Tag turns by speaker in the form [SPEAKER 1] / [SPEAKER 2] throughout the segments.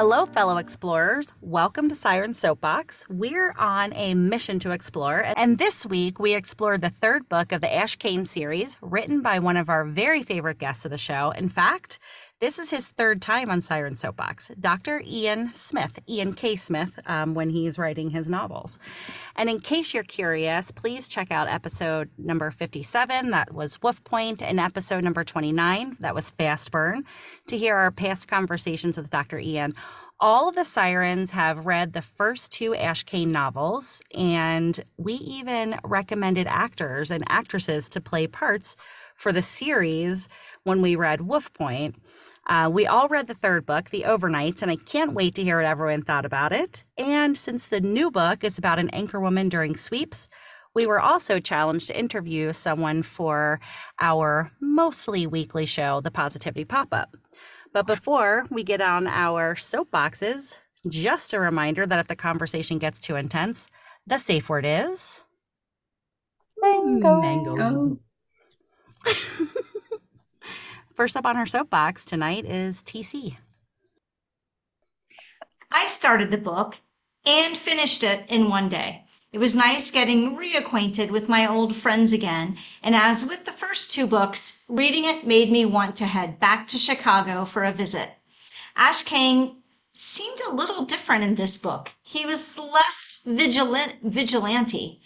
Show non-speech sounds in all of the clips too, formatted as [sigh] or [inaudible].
[SPEAKER 1] Hello, fellow explorers. Welcome to Siren Soapbox. We're on a mission to explore, and this week we explored the third book of the Ash Kane series, written by one of our very favorite guests of the show. In fact, this is his third time on Siren Soapbox, Dr. Ian Smith, Ian K. Smith, um, when he's writing his novels. And in case you're curious, please check out episode number 57, that was Wolf Point, and episode number 29, that was Fast Burn, to hear our past conversations with Dr. Ian. All of the sirens have read the first two Ash Kane novels, and we even recommended actors and actresses to play parts for the series when we read Wolf Point. Uh, we all read the third book, The Overnights, and I can't wait to hear what everyone thought about it. And since the new book is about an anchorwoman during sweeps, we were also challenged to interview someone for our mostly weekly show, The Positivity Pop Up. But before we get on our soapboxes, just a reminder that if the conversation gets too intense, the safe word is
[SPEAKER 2] mango.
[SPEAKER 1] mango. [laughs] [laughs] First up on her soapbox tonight is TC.
[SPEAKER 3] I started the book and finished it in one day. It was nice getting reacquainted with my old friends again, and as with the first two books, reading it made me want to head back to Chicago for a visit. Ash Kane seemed a little different in this book. He was less vigilant, vigilante.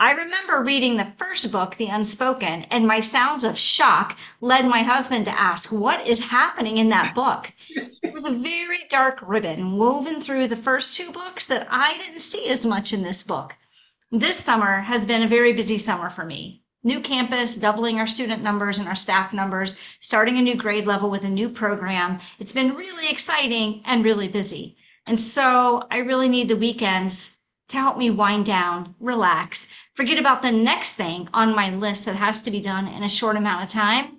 [SPEAKER 3] I remember reading the first book, The Unspoken, and my sounds of shock led my husband to ask, What is happening in that book? There was a very dark ribbon woven through the first two books that I didn't see as much in this book. This summer has been a very busy summer for me. New campus, doubling our student numbers and our staff numbers, starting a new grade level with a new program. It's been really exciting and really busy. And so I really need the weekends to help me wind down, relax, forget about the next thing on my list that has to be done in a short amount of time.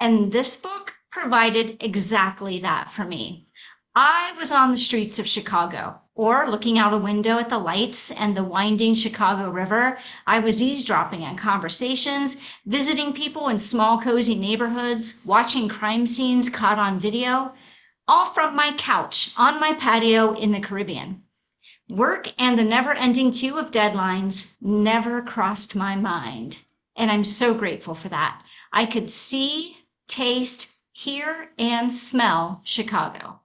[SPEAKER 3] And this book provided exactly that for me. I was on the streets of Chicago or looking out a window at the lights and the winding Chicago River. I was eavesdropping on conversations, visiting people in small, cozy neighborhoods, watching crime scenes caught on video, all from my couch on my patio in the Caribbean. Work and the never ending queue of deadlines never crossed my mind. And I'm so grateful for that. I could see, taste, hear, and smell Chicago.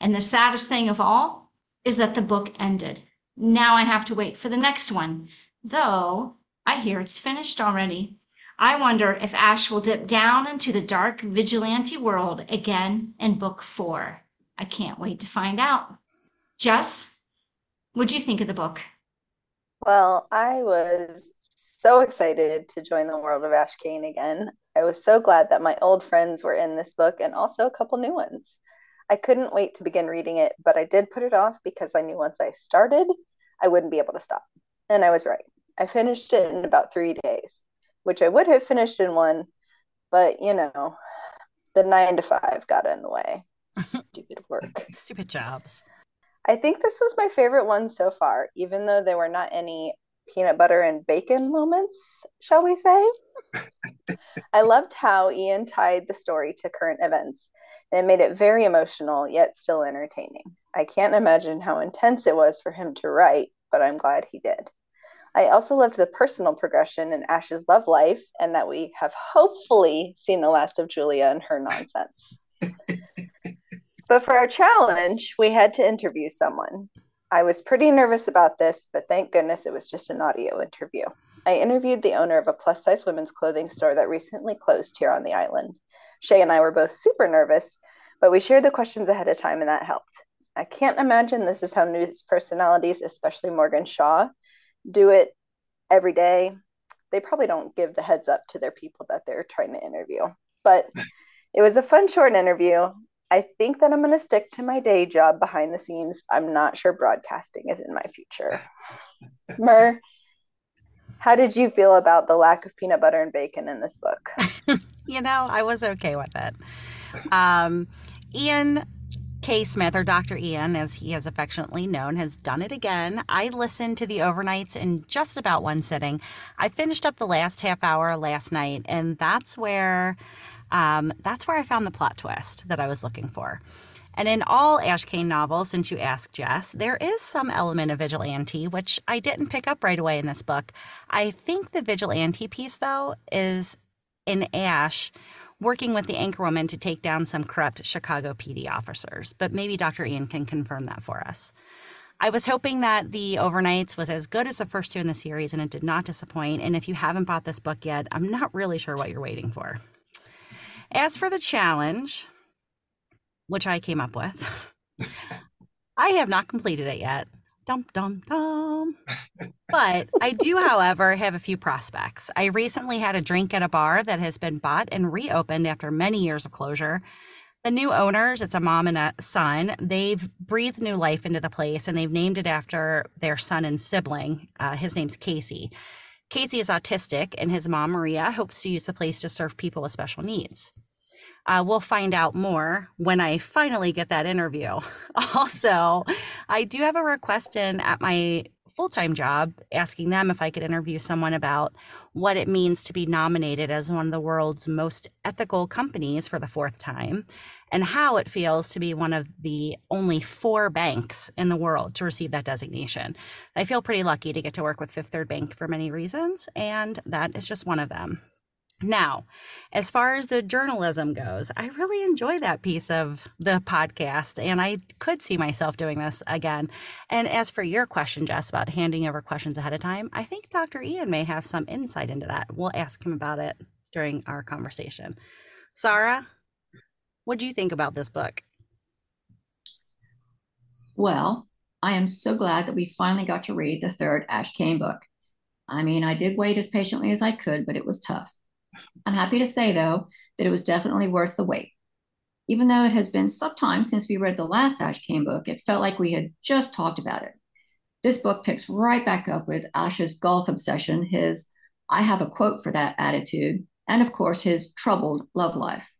[SPEAKER 3] And the saddest thing of all is that the book ended. Now I have to wait for the next one, though I hear it's finished already. I wonder if Ash will dip down into the dark vigilante world again in book four. I can't wait to find out. Jess, What'd you think of the book?
[SPEAKER 2] Well, I was so excited to join the world of Ash Kane again. I was so glad that my old friends were in this book and also a couple new ones. I couldn't wait to begin reading it, but I did put it off because I knew once I started, I wouldn't be able to stop. And I was right. I finished it in about three days, which I would have finished in one, but you know, the nine to five got in the way. [laughs] Stupid work.
[SPEAKER 1] Stupid jobs.
[SPEAKER 2] I think this was my favorite one so far, even though there were not any peanut butter and bacon moments, shall we say. [laughs] I loved how Ian tied the story to current events, and it made it very emotional yet still entertaining. I can't imagine how intense it was for him to write, but I'm glad he did. I also loved the personal progression in Ash's love life, and that we have hopefully seen the last of Julia and her nonsense. But for our challenge, we had to interview someone. I was pretty nervous about this, but thank goodness it was just an audio interview. I interviewed the owner of a plus size women's clothing store that recently closed here on the island. Shay and I were both super nervous, but we shared the questions ahead of time and that helped. I can't imagine this is how news personalities, especially Morgan Shaw, do it every day. They probably don't give the heads up to their people that they're trying to interview. But it was a fun, short interview. I think that I'm going to stick to my day job behind the scenes. I'm not sure broadcasting is in my future. [laughs] Mer, how did you feel about the lack of peanut butter and bacon in this book? [laughs]
[SPEAKER 1] you know, I was okay with it. Um, Ian K. Smith, or Dr. Ian, as he is affectionately known, has done it again. I listened to the overnights in just about one sitting. I finished up the last half hour last night, and that's where um, that's where I found the plot twist that I was looking for. And in all Ash Kane novels, since you asked Jess, there is some element of vigilante, which I didn't pick up right away in this book. I think the vigilante piece, though, is in Ash working with the anchorwoman to take down some corrupt Chicago PD officers. But maybe Dr. Ian can confirm that for us. I was hoping that the overnights was as good as the first two in the series, and it did not disappoint. And if you haven't bought this book yet, I'm not really sure what you're waiting for. As for the challenge, which I came up with, [laughs] I have not completed it yet. Dum, dum, dum. but I do, however, have a few prospects. I recently had a drink at a bar that has been bought and reopened after many years of closure. The new owners, it's a mom and a son, they've breathed new life into the place and they've named it after their son and sibling. Uh, his name's Casey. Casey is autistic, and his mom, Maria, hopes to use the place to serve people with special needs. Uh, we'll find out more when I finally get that interview. [laughs] Also, I do have a request in at my full time job asking them if I could interview someone about what it means to be nominated as one of the world's most ethical companies for the fourth time and how it feels to be one of the only four banks in the world to receive that designation. I feel pretty lucky to get to work with Fifth Third Bank for many reasons, and that is just one of them. Now, as far as the journalism goes, I really enjoy that piece of the podcast, and I could see myself doing this again. And as for your question, Jess, about handing over questions ahead of time, I think Dr. Ian may have some insight into that. We'll ask him about it during our conversation. Sarah, what do you think about this book?
[SPEAKER 4] Well, I am so glad that we finally got to read the third Ash Kane book. I mean, I did wait as patiently as I could, but it was tough. I'm happy to say, though, that it was definitely worth the wait. Even though it has been some time since we read the last Ash Kane book, it felt like we had just talked about it. This book picks right back up with Ash's golf obsession, his I have a quote for that attitude, and of course, his troubled love life.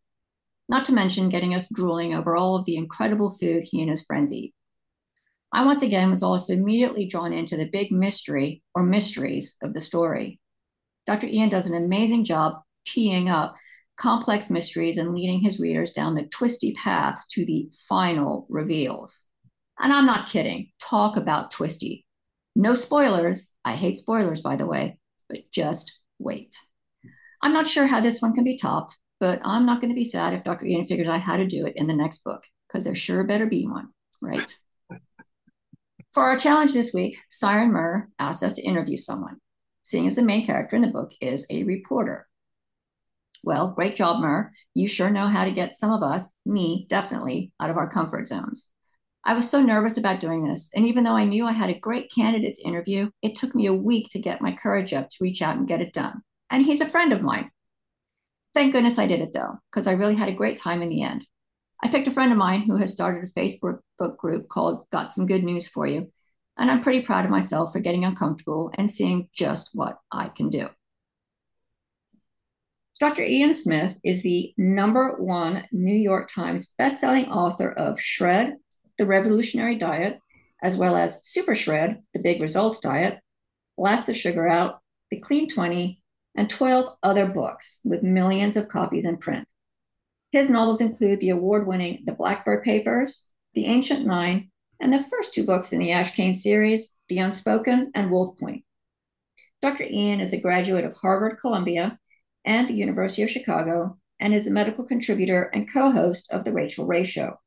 [SPEAKER 4] Not to mention getting us drooling over all of the incredible food he and his friends eat. I once again was also immediately drawn into the big mystery or mysteries of the story. Dr. Ian does an amazing job teeing up complex mysteries and leading his readers down the twisty paths to the final reveals. And I'm not kidding. Talk about twisty. No spoilers. I hate spoilers, by the way, but just wait. I'm not sure how this one can be topped, but I'm not going to be sad if Dr. Ian figures out how to do it in the next book, because there sure better be one, right? [laughs] For our challenge this week, Siren Murr asked us to interview someone seeing as the main character in the book is a reporter. Well, great job, Murr. You sure know how to get some of us, me definitely, out of our comfort zones. I was so nervous about doing this, and even though I knew I had a great candidate to interview, it took me a week to get my courage up to reach out and get it done. And he's a friend of mine. Thank goodness I did it though, because I really had a great time in the end. I picked a friend of mine who has started a Facebook group called Got Some Good News for You, and I'm pretty proud of myself for getting uncomfortable and seeing just what I can do. Dr. Ian Smith is the number one New York Times bestselling author of Shred, The Revolutionary Diet, as well as Super Shred, The Big Results Diet, Blast the Sugar Out, The Clean 20, and 12 other books with millions of copies in print. His novels include the award winning The Blackbird Papers, The Ancient Nine, and the first two books in the Ash Kane series, The Unspoken and Wolf Point. Dr. Ian is a graduate of Harvard, Columbia, and the University of Chicago, and is the medical contributor and co host of The Rachael Ray Show.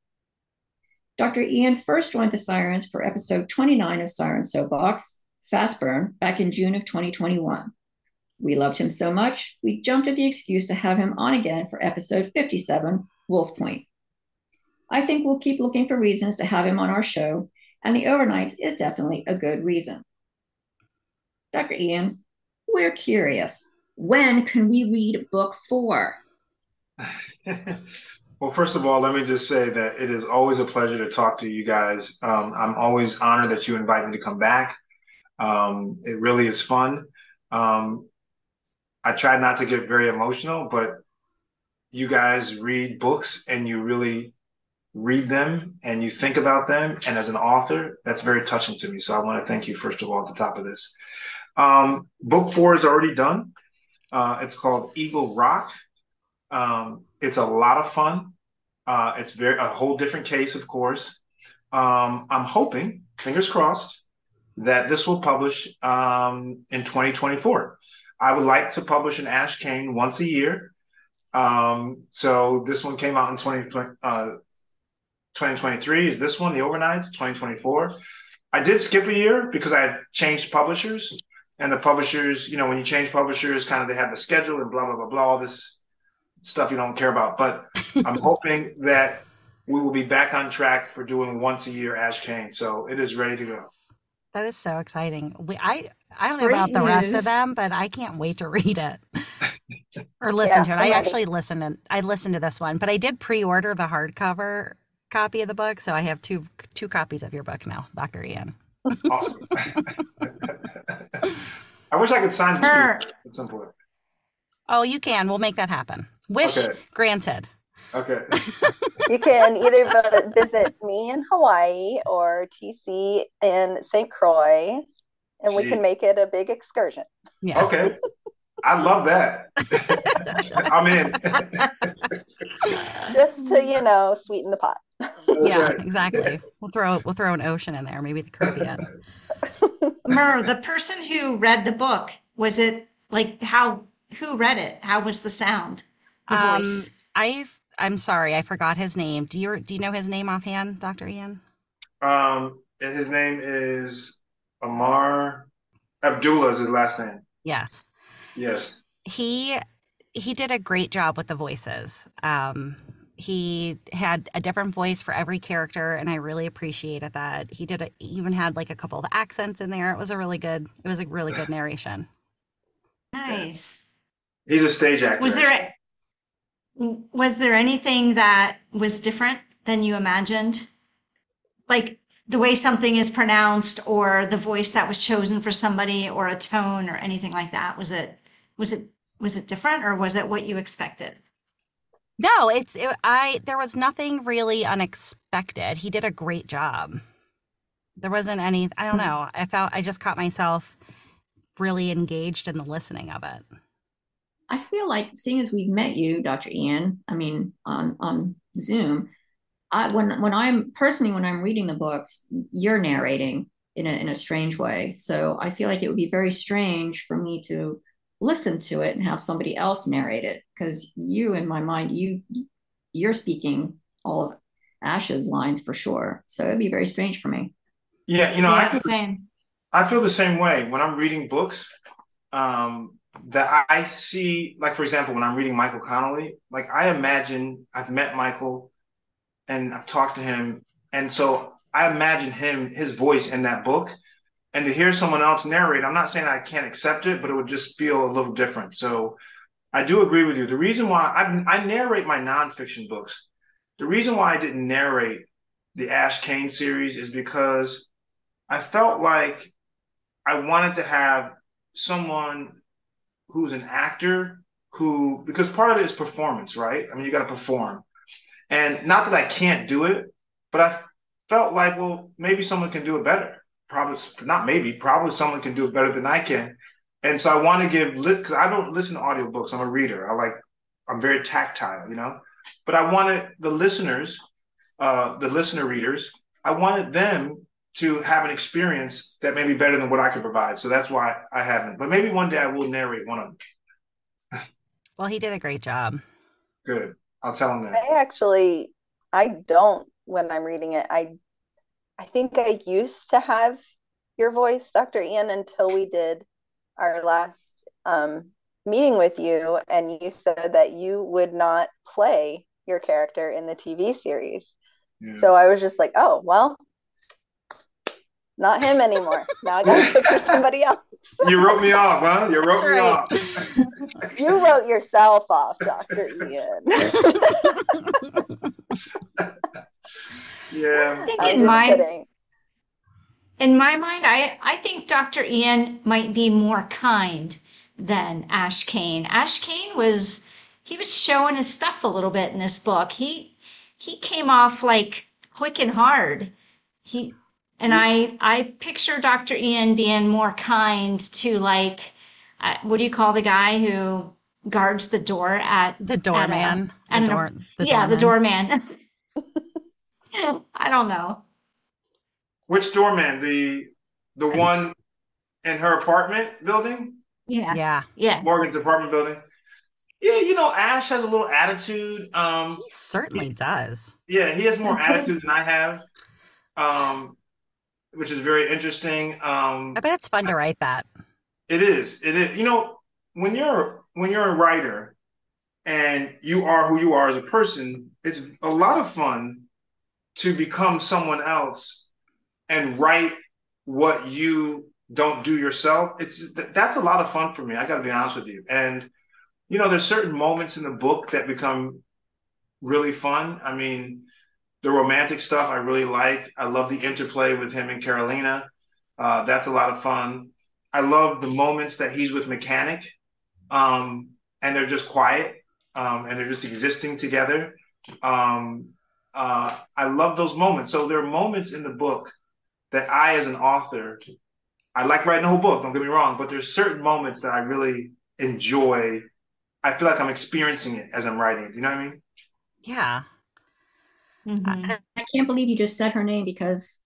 [SPEAKER 4] Dr. Ian first joined the Sirens for episode 29 of Siren Soapbox, Fast Burn, back in June of 2021. We loved him so much, we jumped at the excuse to have him on again for episode 57, Wolf Point. I think we'll keep looking for reasons to have him on our show, and the overnights is definitely a good reason. Dr. Ian, we're curious. When can we read book four? [laughs]
[SPEAKER 5] well, first of all, let me just say that it is always a pleasure to talk to you guys. Um, I'm always honored that you invite me to come back. Um, it really is fun. Um, I try not to get very emotional, but you guys read books and you really read them and you think about them. And as an author, that's very touching to me. So I want to thank you, first of all, at the top of this. Um, book four is already done. Uh, it's called Eagle Rock. Um, it's a lot of fun. Uh, it's very a whole different case, of course. Um, I'm hoping, fingers crossed, that this will publish um, in 2024. I would like to publish an Ash Kane once a year. Um, so this one came out in 20, uh, 2023. Is this one the overnights? 2024. I did skip a year because I had changed publishers, and the publishers, you know, when you change publishers, kind of they have the schedule and blah blah blah blah. All this stuff you don't care about. But [laughs] I'm hoping that we will be back on track for doing once a year Ash Kane. So it is ready to go.
[SPEAKER 1] That is so exciting. We I I don't know about the rest of them, but I can't wait to read it or listen yeah, to it. I actually listened and I listened to this one, but I did pre-order the hardcover copy of the book, so I have two two copies of your book now, Dr. Ian.
[SPEAKER 5] Awesome. [laughs] I wish I could sign sure. at some point.
[SPEAKER 1] Oh, you can. We'll make that happen. Wish okay. granted.
[SPEAKER 5] Okay.
[SPEAKER 2] you can either visit me in Hawaii or TC in St. Croix, and Gee. we can make it a big excursion.
[SPEAKER 5] Yeah. Okay. I love that. [laughs] I'm in.
[SPEAKER 2] Just to you know, sweeten the pot.
[SPEAKER 1] That's yeah, right. exactly. We'll throw we'll throw an ocean in there, maybe the Caribbean. [laughs]
[SPEAKER 3] Mer, the person who read the book was it like how? Who read it? How was the sound? The
[SPEAKER 1] um, voice. I I'm sorry, I forgot his name. Do you do you know his name offhand, Doctor Ian?
[SPEAKER 5] Um, his name is Amar Abdullah is his last name.
[SPEAKER 1] Yes.
[SPEAKER 5] Yes.
[SPEAKER 1] He he did a great job with the voices. Um, he had a different voice for every character, and I really appreciated that. He did a, even had like a couple of accents in there. It was a really good. It was a really good [sighs] narration.
[SPEAKER 3] Nice.
[SPEAKER 5] He's a stage actor.
[SPEAKER 3] Was there was there anything that was different than you imagined? Like the way something is pronounced or the voice that was chosen for somebody or a tone or anything like that was it was it was it different or was it what you expected?
[SPEAKER 1] No it's it, i there was nothing really unexpected. He did a great job. There wasn't any i don't know. I felt i just caught myself really engaged in the listening of it.
[SPEAKER 4] I feel like seeing as we've met you dr ian i mean on on zoom I, when when I'm personally when I'm reading the books, you're narrating in a in a strange way. So I feel like it would be very strange for me to listen to it and have somebody else narrate it because you, in my mind, you you're speaking all of Ash's lines for sure. So it'd be very strange for me.
[SPEAKER 5] Yeah, you know, yeah, I, feel the, I feel the same way when I'm reading books. Um, that I see, like for example, when I'm reading Michael Connelly, like I imagine I've met Michael and I've talked to him, and so I imagine him, his voice in that book, and to hear someone else narrate. I'm not saying I can't accept it, but it would just feel a little different. So I do agree with you. The reason why I, I narrate my nonfiction books, the reason why I didn't narrate the Ash Kane series is because I felt like I wanted to have someone who's an actor who because part of it is performance, right? I mean, you got to perform. And not that I can't do it, but I felt like, well, maybe someone can do it better. Probably not maybe, probably someone can do it better than I can. And so I want to give because I don't listen to audiobooks. I'm a reader. I like I'm very tactile, you know. But I wanted the listeners, uh, the listener readers, I wanted them to have an experience that may be better than what I could provide. So that's why I haven't. But maybe one day I will narrate one of them.
[SPEAKER 1] well, he did a great job.
[SPEAKER 5] Good. I'll tell him that.
[SPEAKER 2] I actually, I don't when I'm reading it. I, I think I used to have your voice, Dr. Ian, until we did our last um, meeting with you, and you said that you would not play your character in the TV series. Yeah. So I was just like, oh well, not him anymore. Now I got to picture somebody else.
[SPEAKER 5] you wrote me off, huh? You wrote That's me right. off.
[SPEAKER 2] you wrote yourself off, Dr. Ian.
[SPEAKER 5] yeah.
[SPEAKER 3] I think in my kidding. in my mind, I I think Dr. Ian might be more kind than Ash Kane. Ash Kane was he was showing his stuff a little bit in this book. He he came off like quick and hard. He and I, I picture Dr. Ian being more kind to like, uh, what do you call the guy who guards the door at
[SPEAKER 1] the doorman.
[SPEAKER 3] At
[SPEAKER 1] the door,
[SPEAKER 3] the yeah, the doorman. [laughs] I don't know.
[SPEAKER 5] Which doorman? The the one in her apartment building?
[SPEAKER 3] Yeah.
[SPEAKER 1] Yeah.
[SPEAKER 3] Yeah.
[SPEAKER 5] Morgan's apartment building. Yeah, you know, Ash has a little attitude. Um
[SPEAKER 1] He certainly does.
[SPEAKER 5] Yeah, he has more [laughs] attitude than I have. Um which is very interesting. Um
[SPEAKER 1] I bet it's fun to write that.
[SPEAKER 5] It is. It is. You know, when you're when you're a writer and you are who you are as a person, it's a lot of fun to become someone else and write what you don't do yourself. It's that's a lot of fun for me. I got to be honest with you. And you know, there's certain moments in the book that become really fun. I mean, the romantic stuff I really like. I love the interplay with him and Carolina. Uh, that's a lot of fun. I love the moments that he's with Mechanic, um, and they're just quiet, um, and they're just existing together. Um, uh, I love those moments. So there are moments in the book that I, as an author, I like writing the whole book. Don't get me wrong, but there's certain moments that I really enjoy I feel like I'm experiencing it as I'm writing it. You know what I mean?
[SPEAKER 1] Yeah.
[SPEAKER 3] Mm-hmm.
[SPEAKER 4] I, I, can't believe you just said her name because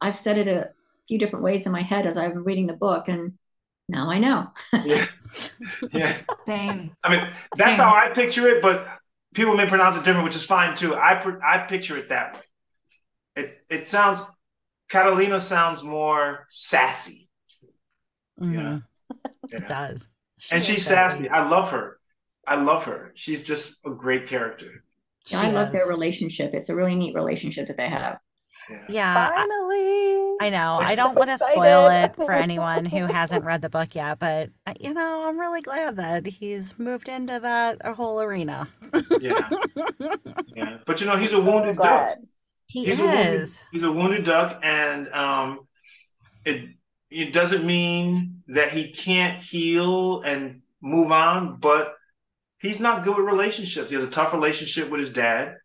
[SPEAKER 4] I've said it a few different ways in my head as I've been reading the book, and now I know. [laughs]
[SPEAKER 5] yeah. Yeah.
[SPEAKER 3] Same.
[SPEAKER 5] I mean, that's Same. how I picture it, but people may pronounce it different, which is fine too. I I picture it that way. It it sounds Catalina sounds more sassy.
[SPEAKER 1] Mm-hmm. Yeah. It does.
[SPEAKER 5] She and she's sassy. sassy. I love her. I love her. She's just a great character.
[SPEAKER 4] Yeah, I love their relationship. It's a really neat relationship that they have.
[SPEAKER 1] Yeah. yeah
[SPEAKER 2] Finally.
[SPEAKER 1] I, I know. I don't want [laughs] to spoil it [laughs] for anyone who hasn't read the book yet, but uh, you know, I'm really glad that he's moved into that whole arena.
[SPEAKER 5] yeah. [laughs] Yeah. But you know, he's a wounded duck.
[SPEAKER 1] He
[SPEAKER 5] he's
[SPEAKER 1] is.
[SPEAKER 5] A wounded, he's a wounded duck and um it it doesn't mean that he can't heal and move on, but he's not good with relationships. He has a tough relationship with his dad.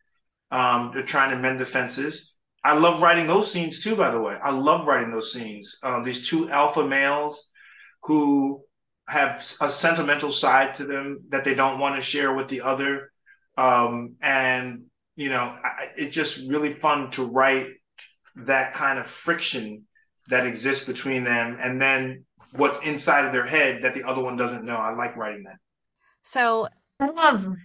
[SPEAKER 5] Um, they're trying to mend the fences. I love writing those scenes too, by the way. I love writing those scenes. Um, these two alpha males who have a sentimental side to them that they don't want to share with the other. Um, and, you know, I, it's just really fun to write that kind of friction that exists between them and then what's inside of their head that the other one doesn't know. I like writing that.
[SPEAKER 1] So
[SPEAKER 3] I love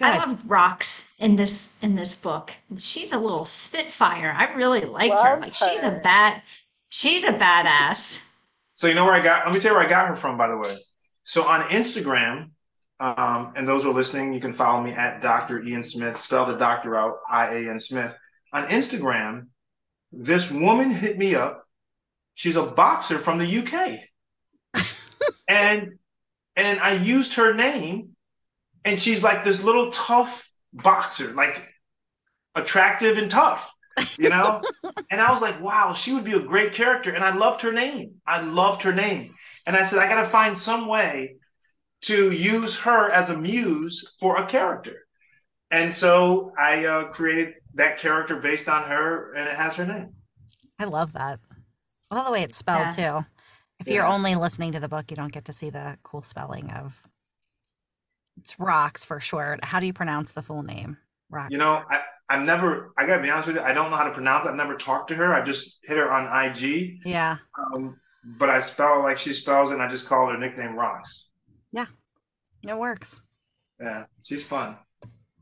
[SPEAKER 3] I love Rox in this in this book. She's a little spitfire. I really liked love her. Like her. she's a bad she's a badass.
[SPEAKER 5] So you know where I got let me tell you where I got her from, by the way. So on Instagram, um, and those who are listening, you can follow me at Dr. Ian Smith, spell the doctor out, I-A-N Smith. On Instagram, this woman hit me up. She's a boxer from the UK. [laughs] and and I used her name and she's like this little tough boxer, like attractive and tough, you know? [laughs] and I was like, wow, she would be a great character. And I loved her name. I loved her name. And I said, I got to find some way to use her as a muse for a character. And so I uh, created that character based on her, and it has her name.
[SPEAKER 1] I love that. I love the way it's spelled yeah. too. If yeah. you're only listening to the book, you don't get to see the cool spelling of it's Rox for short. How do you pronounce the full name?
[SPEAKER 5] Rox. You know, I, I've never, I gotta be honest with you, I don't know how to pronounce it. I've never talked to her. I just hit her on IG.
[SPEAKER 1] Yeah.
[SPEAKER 5] Um, but I spell like she spells it and I just call her nickname Rox.
[SPEAKER 1] Yeah. It works.
[SPEAKER 5] Yeah. She's fun.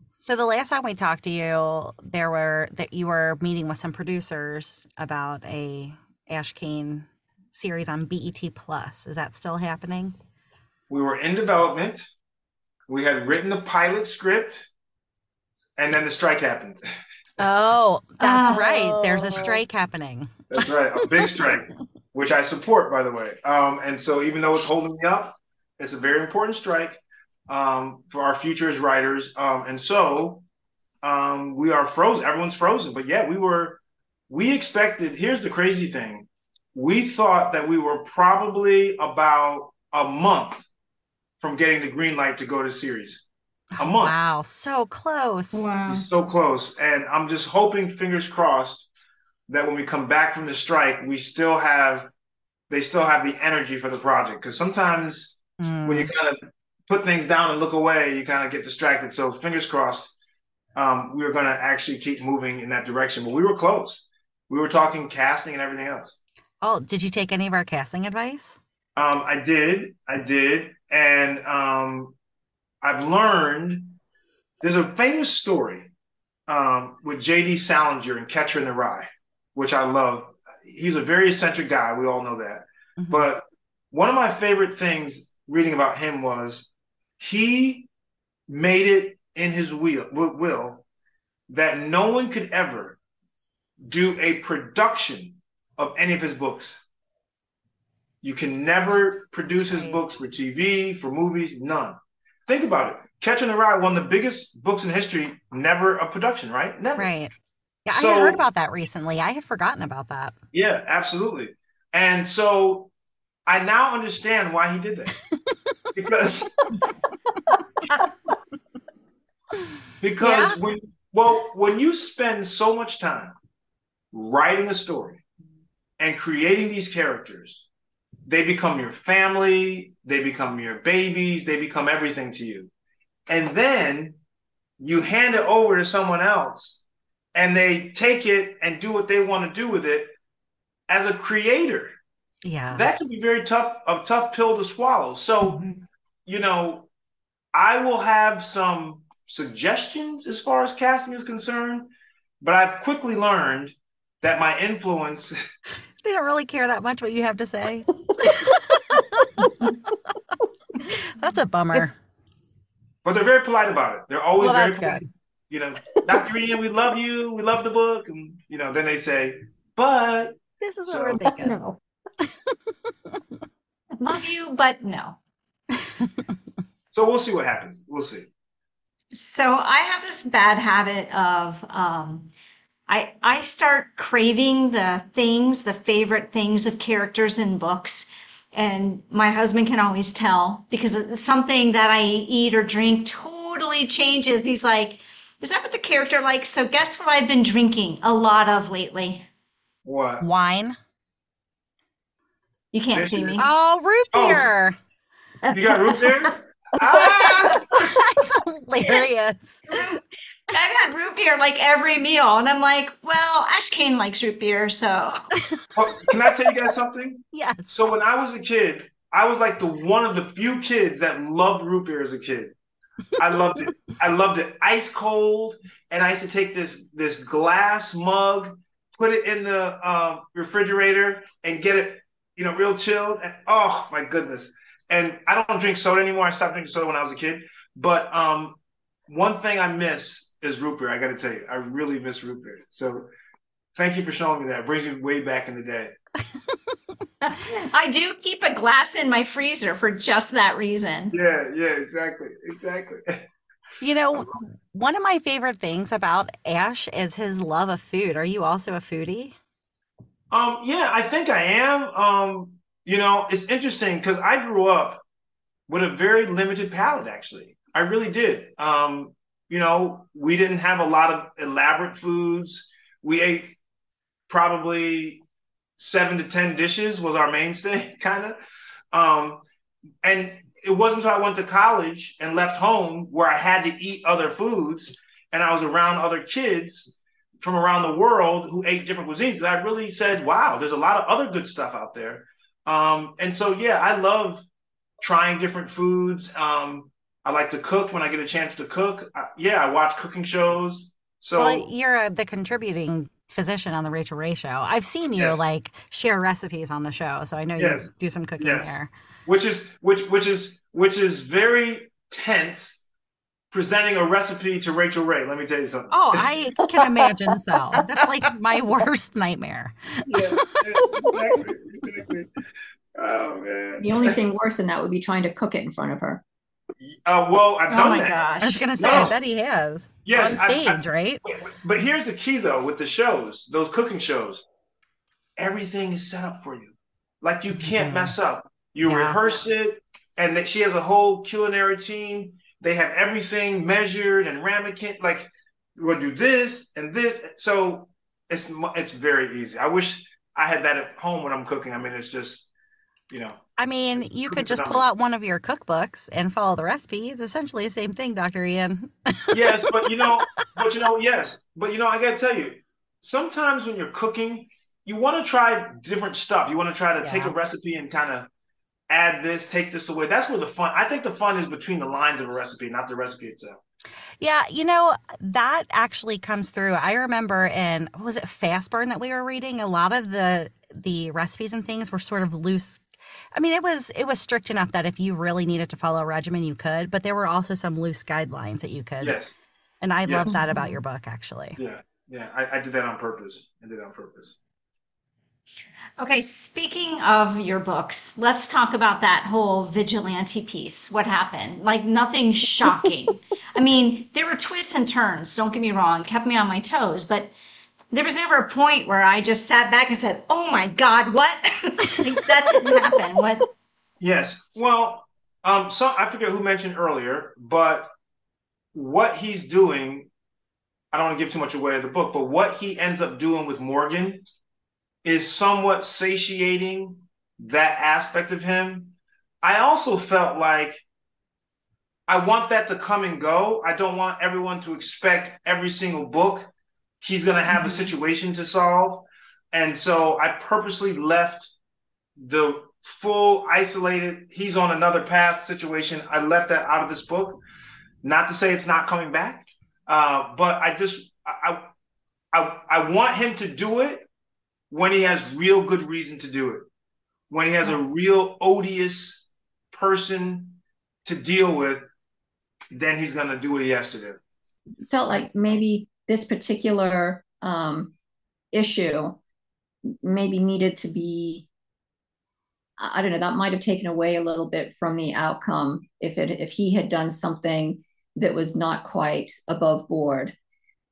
[SPEAKER 1] So the last time we talked to you, there were that you were meeting with some producers about a Ash Kane series on BET Plus. Is that still happening?
[SPEAKER 5] We were in development we had written the pilot script, and then the strike happened.
[SPEAKER 1] Oh, that's oh. right. There's a strike happening.
[SPEAKER 5] That's right, a big strike, which I support, by the way. Um, and so, even though it's holding me up, it's a very important strike um, for our future as writers. Um, and so, um, we are frozen. Everyone's frozen. But yeah, we were. We expected. Here's the crazy thing. We thought that we were probably about a month from getting the green light to go to series. A month.
[SPEAKER 1] Wow, so close.
[SPEAKER 3] Wow.
[SPEAKER 5] So close. And I'm just hoping, fingers crossed, that when we come back from the strike, we still have they still have the energy for the project. Because sometimes mm. when you kind of put things down and look away, you kind of get distracted. So fingers crossed, um, we are going to actually keep moving in that direction. But we were close. We were talking casting and everything else.
[SPEAKER 1] Oh, did you take any of our casting advice?
[SPEAKER 5] Um, I did, I did, and um, I've learned. There's a famous story um, with J.D. Salinger and Catcher in the Rye, which I love. He's a very eccentric guy. We all know that. Mm-hmm. But one of my favorite things reading about him was he made it in his will, will that no one could ever do a production of any of his books. You can never produce his books for TV, for movies, none. Think about it. Catcher in the Rye, one of the biggest books in history, never a production, right? Never.
[SPEAKER 1] Right. Yeah, so, I heard about that recently. I had forgotten about that.
[SPEAKER 5] Yeah, absolutely. And so I now understand why he did that. [laughs] because [laughs] because yeah. when well, when you spend so much time writing a story and creating these characters, they become your family, they become your babies, they become everything to you. And then you hand it over to someone else and they take it and do what they want to do with it as a creator.
[SPEAKER 1] Yeah.
[SPEAKER 5] That can be very tough a tough pill to swallow. So mm-hmm. you know i will have some suggestions as far as casting is concerned but i've quickly learned that my influence [laughs]
[SPEAKER 1] they don't really care that much what you have to say [laughs] that's a bummer
[SPEAKER 5] but they're very polite about it they're always well, very polite good. you know dr ian we love you we love the book and you know then they say but
[SPEAKER 1] this is what so, we're thinking no. [laughs]
[SPEAKER 3] Love you, but no.
[SPEAKER 5] so we'll see what happens. We'll see.
[SPEAKER 3] So I have this bad habit of um, I I start craving the things, the favorite things of characters in books. And my husband can always tell because something that I eat or drink totally changes. He's like, is that what the character likes? So guess what I've been drinking a lot of lately?
[SPEAKER 5] What?
[SPEAKER 1] Wine.
[SPEAKER 3] You can't see me.
[SPEAKER 1] Oh, root oh. beer.
[SPEAKER 5] Oh, you got root beer? [laughs] ah!
[SPEAKER 1] That's hilarious. [laughs]
[SPEAKER 3] I've had root beer like every meal, and I'm like, well, Ash Kane likes root beer, so.
[SPEAKER 5] Well, [laughs] can I tell you guys something?
[SPEAKER 1] Yes.
[SPEAKER 5] So when I was a kid, I was like the one of the few kids that loved root beer as a kid. I loved it. I loved it ice cold, and I used to take this this glass mug, put it in the uh, refrigerator, and get it you know, real chilled. And, oh my goodness. And I don't drink soda anymore. I stopped drinking soda when I was a kid. But um, one thing I miss is root beer. I got to tell you, I really miss root beer. So thank you for showing me that. It brings me way back in the day. [laughs]
[SPEAKER 3] I do keep a glass in my freezer for just that reason.
[SPEAKER 5] Yeah, yeah, exactly. Exactly. [laughs]
[SPEAKER 1] You know, one of my favorite things about Ash is his love of food. Are you also a foodie?
[SPEAKER 5] Um, yeah, I think I am. Um, you know, it's interesting because I grew up with a very limited palate, actually. I really did. Um, you know, we didn't have a lot of elaborate foods. We ate probably seven to 10 dishes was our mainstay, [laughs] kind of. Um, and it wasn't until I went to college and left home where I had to eat other foods and I was around other kids from around the world who ate different cuisines that I really said, wow, there's a lot of other good stuff out there. Um, and so, yeah, I love trying different foods. Um, I like to cook when I get a chance to cook. Uh, yeah, I watch cooking shows. So
[SPEAKER 1] well, you're uh, the contributing physician on the Rachael Ray show. I've seen you yes. like share recipes on the show, so I know yes. you do some cooking yes. there.
[SPEAKER 5] Which is which which is which is very tense presenting a recipe to Rachael Ray. Let me tell you something.
[SPEAKER 1] Oh, I can imagine so. That's like my [laughs] worst nightmare.
[SPEAKER 5] yeah, exactly, exactly. [laughs] Oh man.
[SPEAKER 4] The only thing worse than that would be trying to cook it in front of her.
[SPEAKER 5] Uh, well, I've done that.
[SPEAKER 3] oh my
[SPEAKER 5] that.
[SPEAKER 3] gosh.
[SPEAKER 1] I was gonna say, no. I bet he has.
[SPEAKER 5] Yes,
[SPEAKER 1] on stage, I, I, right?
[SPEAKER 5] But here's the key, though, with the shows, those cooking shows, everything is set up for you. Like you can't mm-hmm. mess up. You yeah. rehearse it, and that she has a whole culinary team they have everything measured and ramekin. Like we'll do this and this. So it's it's very easy. I wish I had that at home when I'm cooking. I mean, it's just you know.
[SPEAKER 1] I mean, you could just pull out one of your cookbooks and follow the recipe. It's essentially the same thing, Dr. Ian.
[SPEAKER 5] yes, but you know, [laughs] but you know, yes, but you know, I got to tell you, sometimes when you're cooking, you want to try different stuff. You want to try to yeah. take a recipe and kind of add this, take this away. That's where the fun. I think the fun is between the lines of a recipe, not the recipe itself.
[SPEAKER 1] Yeah, you know, that actually comes through. I remember in was it Fast Burn that we were reading? A lot of the the recipes and things were sort of loose I mean, it was it was strict enough that if you really needed to follow a regimen, you could. But there were also some loose guidelines that you could.
[SPEAKER 5] Yes.
[SPEAKER 1] And I
[SPEAKER 5] yes.
[SPEAKER 1] love that about your book, actually.
[SPEAKER 5] Yeah, yeah, I, I did that on purpose. I did that on purpose.
[SPEAKER 3] Okay, speaking of your books, let's talk about that whole vigilante piece. What happened? Like nothing shocking. [laughs] I mean, there were twists and turns, don't get me wrong, kept me on my toes, but there was never a point where I just sat back and said, "Oh my God, what?" like, [laughs] that didn't happen. What?
[SPEAKER 5] Yes. Well, um, so I forget who mentioned earlier, but what he's doing, I don't want to give too much away of the book, but what he ends up doing with Morgan is somewhat satiating that aspect of him. I also felt like I want that to come and go. I don't want everyone to expect every single book he's going to have a mm-hmm. situation to solve. And so I purposely left the full isolated, he's on another path situation. I left that out of this book. Not to say it's not coming back, uh, but I just, I, I, I want him to do it when he has real good reason to do it. When he has a real odious person to deal with, then he's going to do what he has to do.
[SPEAKER 4] Felt like maybe this particular um, issue maybe needed to be i don't know that might have taken away a little bit from the outcome if it if he had done something that was not quite above board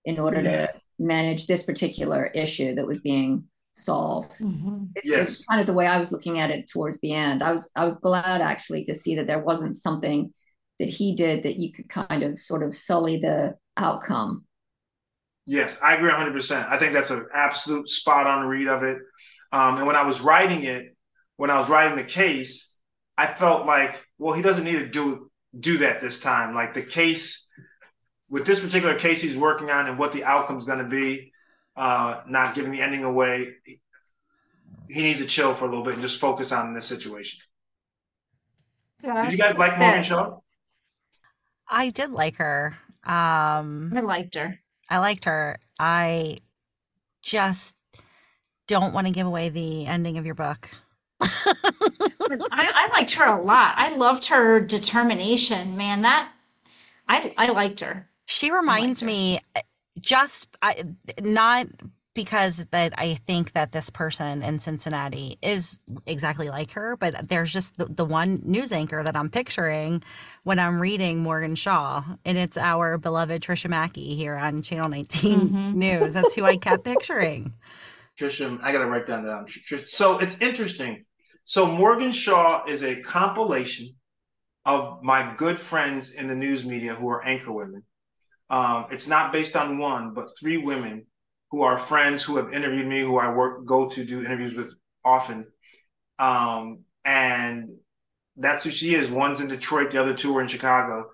[SPEAKER 4] in order yeah. to manage this particular issue that was being solved mm-hmm. it's, yes. it's kind of the way i was looking at it towards the end i was i was glad actually to see that there wasn't something that he did that you could kind of sort of sully the outcome
[SPEAKER 5] Yes, I agree 100%. I think that's an absolute spot on read of it. Um, and when I was writing it, when I was writing the case, I felt like, well, he doesn't need to do do that this time. Like the case with this particular case he's working on and what the outcome is going to be, uh, not giving the ending away, he needs to chill for a little bit and just focus on this situation. Yeah, did you guys like Morgan Shaw?
[SPEAKER 1] I did like her. Um,
[SPEAKER 3] I liked her.
[SPEAKER 1] I liked her. I just don't want to give away the ending of your book.
[SPEAKER 3] I, I, liked her a lot. I loved her determination, man. That I I liked her.
[SPEAKER 1] She reminds her. me eh, just I, not because that I think that this person in Cincinnati is exactly like her, but there's just the, the one news anchor that I'm picturing when I'm reading Morgan Shaw, and it's our beloved Tricia Macke here on Channel 19 mm-hmm. [laughs] News. That's who I kept picturing.
[SPEAKER 5] Tricia, I got to write down that down. So it's interesting. So Morgan Shaw is a compilation of my good friends in the news media who are anchor women. Um, it's not based on one, but three women who are friends who have interviewed me, who I work go to do interviews with often. Um, and that's who she is. One's in Detroit, the other two are in Chicago.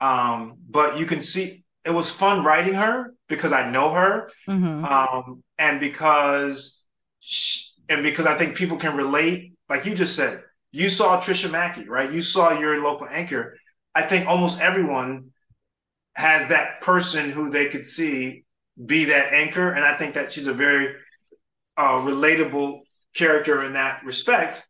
[SPEAKER 5] Um, but you can see it was fun writing her because I know her, mm-hmm. um, and because she, and because I think people can relate. Like you just said, you saw Tricia Macke, right? You saw your local anchor. I think almost everyone has that person who they could see be that anchor. And I think that she's a very uh, relatable character in that respect.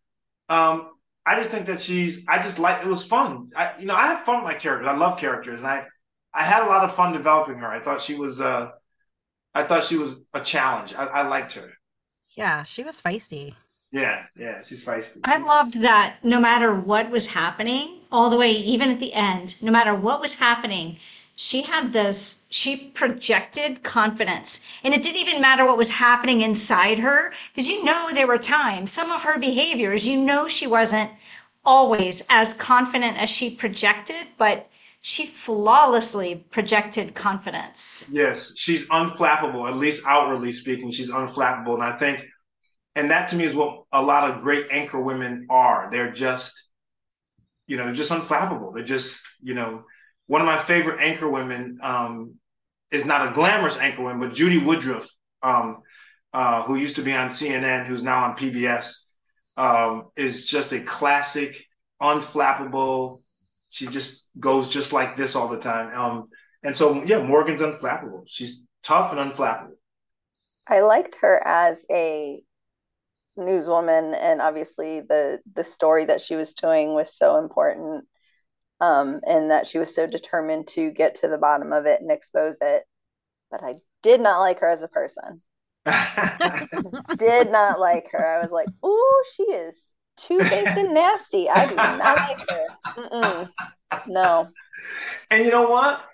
[SPEAKER 5] Um, I just think that she's. I just like it was fun. I, you know, I have fun with my characters. I love characters, and I, I had a lot of fun developing her. I thought she was. Uh, I thought she was a challenge. I, I liked her.
[SPEAKER 1] Yeah, she was feisty.
[SPEAKER 5] Yeah, yeah, she's feisty.
[SPEAKER 3] I loved that no matter what was happening, all the way, even at the end, no matter what was happening, she had this, she projected confidence. And it didn't even matter what was happening inside her, because you know there were times, some of her behaviors, you know she wasn't always as confident as she projected, but she flawlessly projected confidence.
[SPEAKER 5] Yes, she's unflappable, at least outwardly speaking, she's unflappable. And I think And that to me is what a lot of great anchor women are. They're just, you know, they're just unflappable. They're just, you know, one of my favorite anchor women um, is not a glamorous anchor woman, but Judy Woodruff, um, uh, who used to be on CNN, who's now on PBS, um, is just a classic, unflappable. She just goes just like this all the time. Um, and so, yeah, Morgan's unflappable. She's tough and unflappable.
[SPEAKER 2] I liked her as a newswoman, and obviously the the story that she was doing was so important, um, and that she was so determined to get to the bottom of it and expose it. But I did not like her as a person. [laughs] did not like her. I was like, "Oh, she is too and nasty. I do not like her. Mm-mm. No."
[SPEAKER 5] And you know what?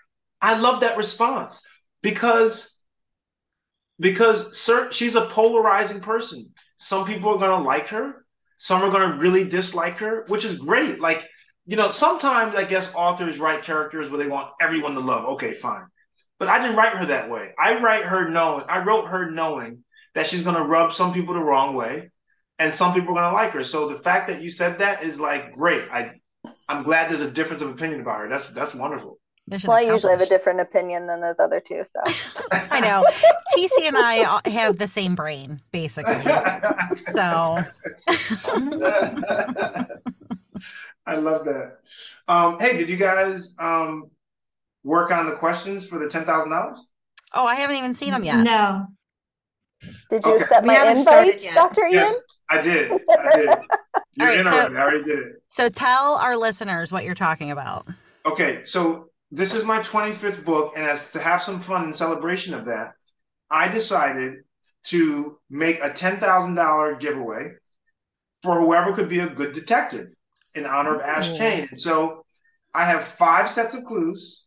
[SPEAKER 5] I love that response because because sir, she's a polarizing person. Some people are going to like her, some are going to really dislike her, which is great. Like, you know, sometimes I guess authors write characters where they want everyone to love. Okay, fine. But I didn't write her that way. I write her knowing, I wrote her knowing that she's going to rub some people the wrong way and some people are going to like her. So the fact that you said that is like great. I I'm glad there's a difference of opinion about her. That's that's wonderful.
[SPEAKER 2] Mission well, I usually have a different opinion than those other two. So [laughs]
[SPEAKER 1] I know TC and I have the same brain, basically. [laughs] So [laughs]
[SPEAKER 5] I love that. Um, hey, did you guys um, work on the questions for the ten thousand dollars?
[SPEAKER 1] Oh, I haven't even seen them yet.
[SPEAKER 3] No.
[SPEAKER 2] Did you okay. accept my invite, Dr. Ian?
[SPEAKER 5] Yes, I did. [laughs] I did. You're All right, so, already. I already did it.
[SPEAKER 1] So tell our listeners what you're talking about.
[SPEAKER 5] Okay, so this is my 25th book, and as to have some fun in celebration of that, I decided to make a $10,000 giveaway for whoever could be a good detective in honor of Ash Kane. And so I have five sets of clues,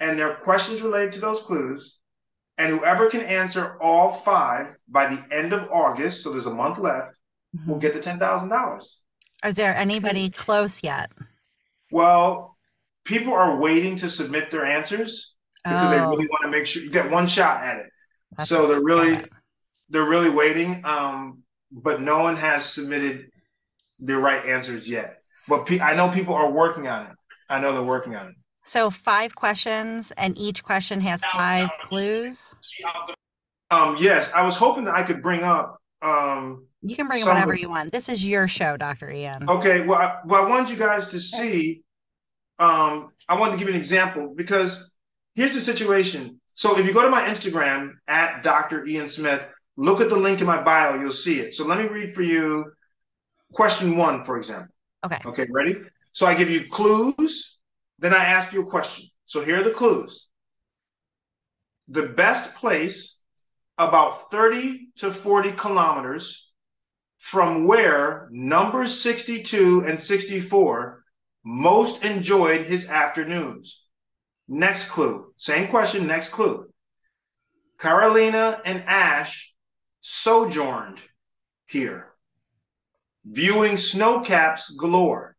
[SPEAKER 5] and there are questions related to those clues. And whoever can answer all five by the end of August, so there's a month left, mm-hmm. will get the $10,000.
[SPEAKER 1] Is there anybody close yet?
[SPEAKER 5] Well, people are waiting to submit their answers because oh. they really want to make sure you get one shot at it. That's so they're really they're really waiting. Um, but no one has submitted the right answers yet. But pe- I know people are working on it. I know they're working on it.
[SPEAKER 1] So five questions, and each question has five clues.
[SPEAKER 5] Um, yes, I was hoping that I could bring up. Um,
[SPEAKER 1] you can bring up whatever you want. This is your show, Doctor Ian.
[SPEAKER 5] Okay. Well, I, well, I want you guys to see um, I wanted to give you an example because here's the situation. So if you go to my Instagram at Dr. Ian Smith, look at the link in my bio, you'll see it. So let me read for you question one, for example.
[SPEAKER 1] Okay.
[SPEAKER 5] Okay, ready? So I give you clues, then I ask you a question. So here are the clues. The best place about 30 to 40 kilometers from where numbers 62 and 64 most enjoyed his afternoons. Next clue. Same question, next clue. Carolina and Ash sojourned here, viewing snowcaps galore.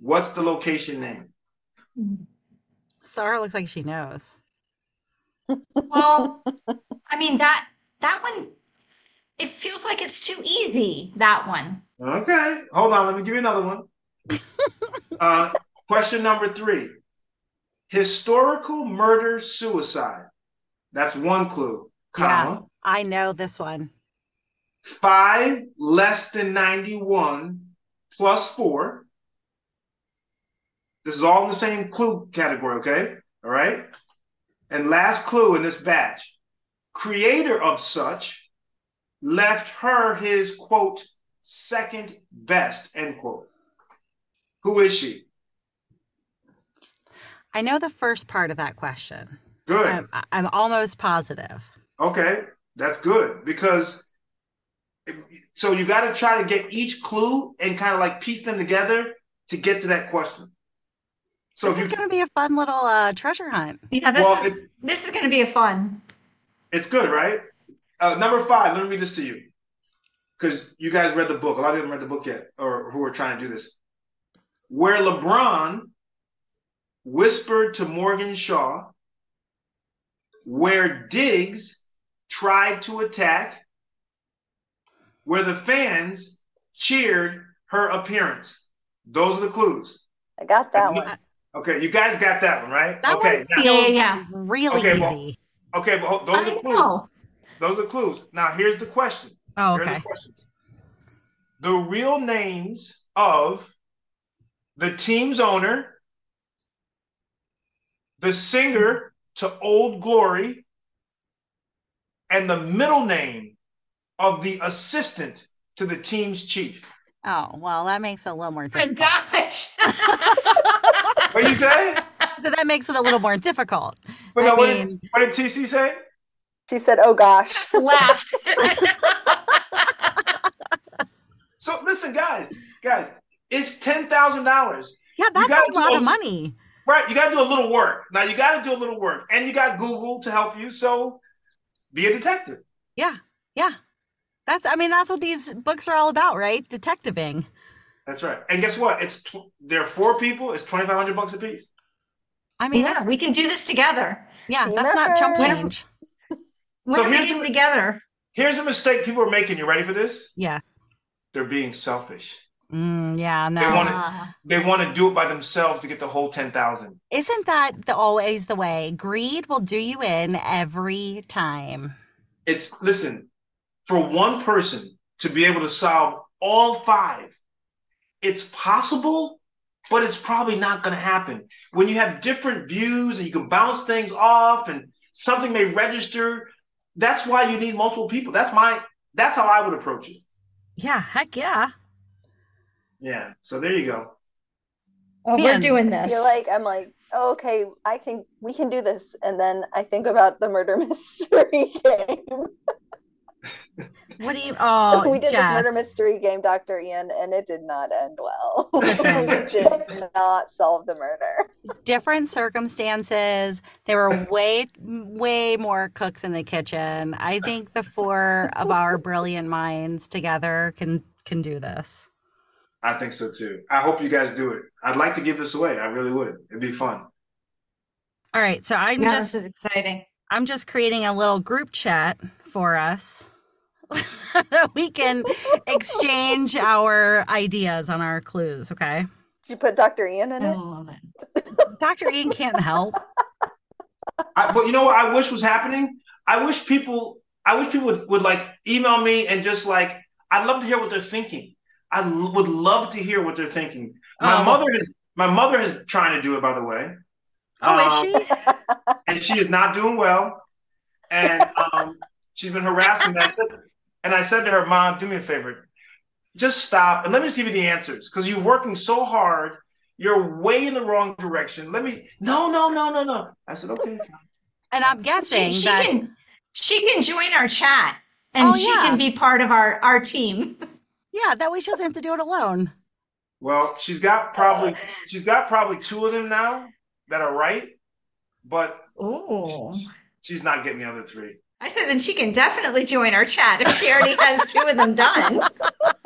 [SPEAKER 5] What's the location name?
[SPEAKER 1] Sarah looks like she knows.
[SPEAKER 3] Well, I mean that that one it feels like it's too easy, that one.
[SPEAKER 5] Okay. Hold on, let me give you another one. [laughs] uh, question number three historical murder suicide. That's one clue. Comma. Yeah,
[SPEAKER 1] I know this one.
[SPEAKER 5] Five less than 91 plus four. This is all in the same clue category, okay? All right. And last clue in this batch creator of such left her his quote, second best, end quote. Who is she?
[SPEAKER 1] I know the first part of that question.
[SPEAKER 5] Good.
[SPEAKER 1] I'm, I'm almost positive.
[SPEAKER 5] Okay, that's good because so you got to try to get each clue and kind of like piece them together to get to that question.
[SPEAKER 1] So this is going to be a fun little uh, treasure hunt.
[SPEAKER 3] Yeah, this well, is, it, this is going to be a fun.
[SPEAKER 5] It's good, right? Uh, number five. Let me read this to you because you guys read the book. A lot of you haven't read the book yet, or who are trying to do this where LeBron whispered to Morgan Shaw, where Diggs tried to attack, where the fans cheered her appearance. Those are the clues.
[SPEAKER 2] I got that one.
[SPEAKER 5] Okay, you guys got that one, right?
[SPEAKER 1] That
[SPEAKER 5] okay,
[SPEAKER 1] one feels
[SPEAKER 3] Yeah, yeah,
[SPEAKER 1] really
[SPEAKER 5] Okay, well,
[SPEAKER 1] easy.
[SPEAKER 5] okay, but those are
[SPEAKER 3] I
[SPEAKER 5] the clues.
[SPEAKER 3] know.
[SPEAKER 5] Those are clues. Now here's the question.
[SPEAKER 1] Oh,
[SPEAKER 5] Here's
[SPEAKER 1] okay.
[SPEAKER 5] the questions. The real names of the team's owner, the singer to Old Glory, and the middle name of the assistant to the team's chief.
[SPEAKER 1] Oh, well, that makes it a little more
[SPEAKER 3] My
[SPEAKER 1] difficult.
[SPEAKER 3] gosh. [laughs]
[SPEAKER 5] What you say?
[SPEAKER 1] So that makes it a little more difficult.
[SPEAKER 5] But
[SPEAKER 1] I
[SPEAKER 5] no, what,
[SPEAKER 1] mean-
[SPEAKER 5] did, what did TC say?
[SPEAKER 2] She said, "Oh gosh."
[SPEAKER 3] Just laughed. [laughs]
[SPEAKER 5] So listen, guys, guys, it's ten thousand dollars.
[SPEAKER 1] Yeah, that's a lot
[SPEAKER 5] a-
[SPEAKER 1] of money.
[SPEAKER 5] Right, you got to do a little work. Now you got to do a little work, and you got Google to help you. So be a detective.
[SPEAKER 1] Yeah, yeah. That's. I mean, that's what these books are all about, right? Detectiving.
[SPEAKER 5] That's right. And guess what? It's tw- there are four people. It's twenty five hundred bucks a piece.
[SPEAKER 1] I mean,
[SPEAKER 3] yeah, we can do this together.
[SPEAKER 1] yeah, that's not chump
[SPEAKER 2] Never.
[SPEAKER 1] change. [laughs]
[SPEAKER 3] We're
[SPEAKER 5] So
[SPEAKER 3] gonna
[SPEAKER 5] here's the-
[SPEAKER 3] together.
[SPEAKER 5] Here's the mistake people are making. You ready for this?
[SPEAKER 1] Yes.
[SPEAKER 5] They're being selfish.
[SPEAKER 1] Mm, yeah. No.
[SPEAKER 5] They want it.
[SPEAKER 3] Ah.
[SPEAKER 5] They want to do it by themselves to get the whole ten thousand.
[SPEAKER 1] Isn't that the, always the way? Greed will do you in every time.
[SPEAKER 5] It's listen for one person to be able to solve all five. It's possible, but it's probably not going to happen. When you have different views and you can bounce things off, and something may register. That's why you need multiple people. That's my. That's how I would approach it.
[SPEAKER 1] Yeah. Heck yeah.
[SPEAKER 5] Yeah. So there you go.
[SPEAKER 3] Oh,
[SPEAKER 1] Man.
[SPEAKER 3] we're doing
[SPEAKER 2] I
[SPEAKER 3] this.
[SPEAKER 2] feel like I'm like, oh, okay, I think we can do this, and then I think about the murder [laughs] mystery game. [laughs]
[SPEAKER 1] What do you? [laughs] Oh,
[SPEAKER 2] we did
[SPEAKER 1] Jess.
[SPEAKER 2] this murder mystery game, Doctor Ian, and it did not end well. [laughs]
[SPEAKER 1] Listen. [laughs]
[SPEAKER 2] we did not solve the murder.
[SPEAKER 1] different circumstances. There were way, way more cooks in the kitchen. I think the four of our brilliant minds together can can do this.
[SPEAKER 5] I think so too. I hope you guys do it. I'd like to give this away. I really would. It'd be fun.
[SPEAKER 1] All right, so I'm
[SPEAKER 3] yeah,
[SPEAKER 1] just
[SPEAKER 3] this is exciting.
[SPEAKER 1] I'm just creating a little group chat for us so that [laughs] we can exchange our ideas on our clues. Okay,
[SPEAKER 2] Did you put Dr. Ian in
[SPEAKER 3] I
[SPEAKER 2] it?
[SPEAKER 3] love it.
[SPEAKER 1] Dr. Ian can't help. [laughs]
[SPEAKER 5] I, but you know what I wish was happening? I wish people I wish people would, would like email me and just like I'd love to hear what they're thinking. I l- would love to hear what they're thinking. My
[SPEAKER 1] Oh.
[SPEAKER 5] mother is my mother is trying to do it by the way.
[SPEAKER 1] Oh,
[SPEAKER 5] Um,
[SPEAKER 1] is she? [laughs]
[SPEAKER 5] and she is not doing well. And um, she's been harassing me. I said, and I said to her, Mom, do me a favor. Just stop and let me just give you the answers because you're working so hard. You're way in the wrong direction. Let me, no, no, no, no, no. I said, okay.
[SPEAKER 1] And I'm
[SPEAKER 3] She,
[SPEAKER 1] guessing
[SPEAKER 3] she
[SPEAKER 1] that.
[SPEAKER 3] can she can join our chat and
[SPEAKER 1] Oh,
[SPEAKER 3] she
[SPEAKER 1] yeah.
[SPEAKER 3] can be part of our our team.
[SPEAKER 1] Yeah, that way she doesn't have to do it alone.
[SPEAKER 5] Well, she's got probably, she's got probably two of them now that are right, but
[SPEAKER 3] Oh.
[SPEAKER 5] she's not getting the other three.
[SPEAKER 3] I said then she can definitely join our chat if she already has two of them done.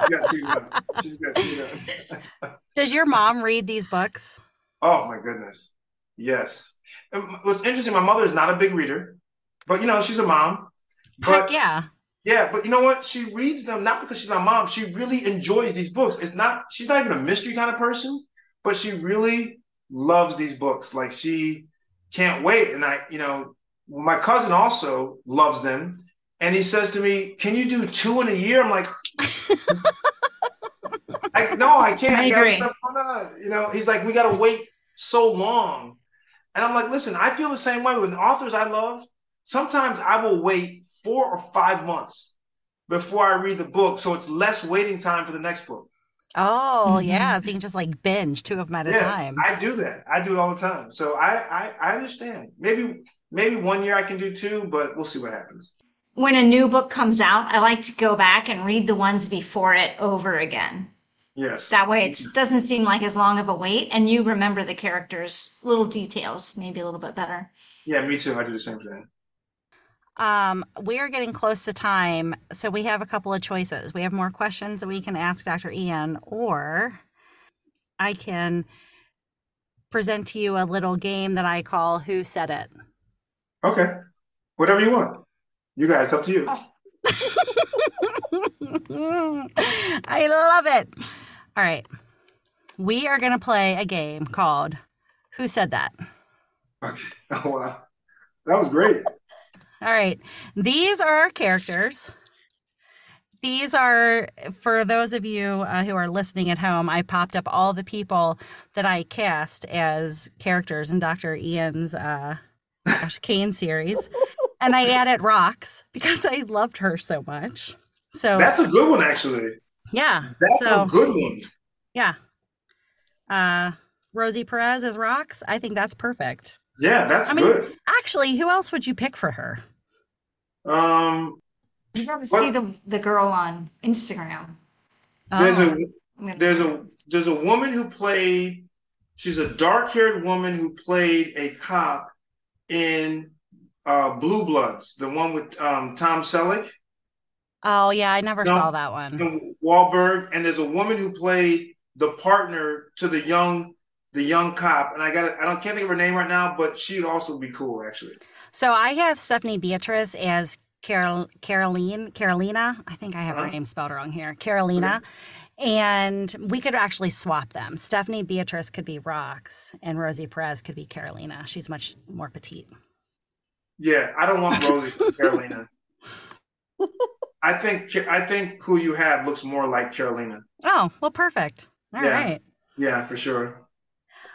[SPEAKER 5] She's got two done. She's got two done.
[SPEAKER 1] Does your mom read these books?
[SPEAKER 5] Oh my goodness. Yes. And what's interesting, my mother is not a big reader, but you know, she's a mom.
[SPEAKER 1] Heck
[SPEAKER 5] But
[SPEAKER 1] yeah.
[SPEAKER 5] yeah, but you know what? She reads them not because she's my mom. She really enjoys these books. It's not, she's not even a mystery kind of person, but she really loves these books. Like she can't wait. And I, you know, my cousin also loves them. And he says to me, Can you do two in a year? I'm like, [laughs] I, no, I can't.
[SPEAKER 3] I
[SPEAKER 5] got
[SPEAKER 3] agree.
[SPEAKER 5] stuff going on." You know, he's like, we got to wait so long. And I'm like, listen, I feel the same way with authors I love. Sometimes I will wait four or five months before I read the book, so it's less waiting time for the next book.
[SPEAKER 1] Oh,
[SPEAKER 3] Mhm.
[SPEAKER 1] yeah. So you can just like binge two of them at a time.
[SPEAKER 5] I do that. I do it all the time. So I, I, I understand. Maybe, maybe one year I can do two, but we'll see what happens.
[SPEAKER 3] When a new book comes out, I like to go back and read the ones before it over again.
[SPEAKER 5] Yes.
[SPEAKER 3] That way it doesn't seem like as long of a wait and you remember the characters' little details maybe a little bit better.
[SPEAKER 5] Yeah, me too. I do the same thing.
[SPEAKER 1] Um, we are getting close to time, so we have a couple of choices. We have more questions that we can ask Dr. Ian, or I can present to you a little game that I call Who Said It.
[SPEAKER 5] Okay. Whatever you want. You guys, up to you.
[SPEAKER 3] Oh. [laughs]
[SPEAKER 1] I love it. All right. We are going to play a game called Who Said That?
[SPEAKER 5] Okay. [laughs] Oh, wow. That was great. [laughs]
[SPEAKER 1] All right. These are our characters. These are, for those of you uh, who are listening at home, I popped up all the people that I cast as characters in Dr. Ian's uh, Kane series. And I added Rocks because I loved her so much. So
[SPEAKER 5] That's a good one, actually.
[SPEAKER 1] yeah.
[SPEAKER 5] That's
[SPEAKER 1] so
[SPEAKER 5] a good one.
[SPEAKER 1] yeah. Uh, Rosie Perez as Rocks. I think that's perfect.
[SPEAKER 5] Yeah, that's
[SPEAKER 1] I mean-
[SPEAKER 5] good.
[SPEAKER 1] Actually, who else would you pick for her?
[SPEAKER 5] Um,
[SPEAKER 3] You got to see the the girl on Instagram.
[SPEAKER 5] there's
[SPEAKER 1] Oh,
[SPEAKER 5] a
[SPEAKER 3] I'm gonna-
[SPEAKER 5] there's a there's a woman who played. She's a dark-haired woman who played a cop in uh, Blue Bloods, the one with um, Tom Selleck
[SPEAKER 1] oh yeah, I never
[SPEAKER 5] No.
[SPEAKER 1] saw that one.
[SPEAKER 5] Wahlberg, and there's a woman who played the partner to the young the young cop, and I got I don't can't think of her name right now, but she'd also be cool actually.
[SPEAKER 1] So I have Stephanie Beatriz as Carol Caroline Carolina. I think I have her
[SPEAKER 5] Uh-huh.
[SPEAKER 1] name spelled wrong here. Carolina. And we could actually swap them. Stephanie Beatriz could be Rocks and Rosie Perez could be Carolina. She's much more petite.
[SPEAKER 5] Yeah, I don't want Rosie for Carolina. I think I think who you have looks more like Carolina.
[SPEAKER 1] Oh, well, perfect. All right.
[SPEAKER 5] Yeah. Yeah, for sure.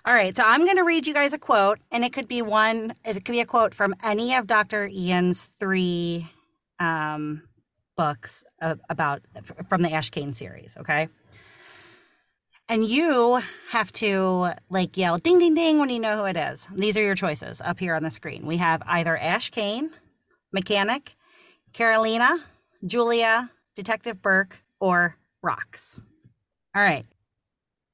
[SPEAKER 1] All right, so I'm going to read you guys a quote, and it could be one. It could be a quote from any of Dr. Ian's three um, books about from the Ash Kane series. Okay, and you have to like yell "ding, ding, ding" when you know who it is. These are your choices up here on the screen. We have either Ash Kane, Mechanic, Carolina, Julia, Detective Burke, or Rocks. All right.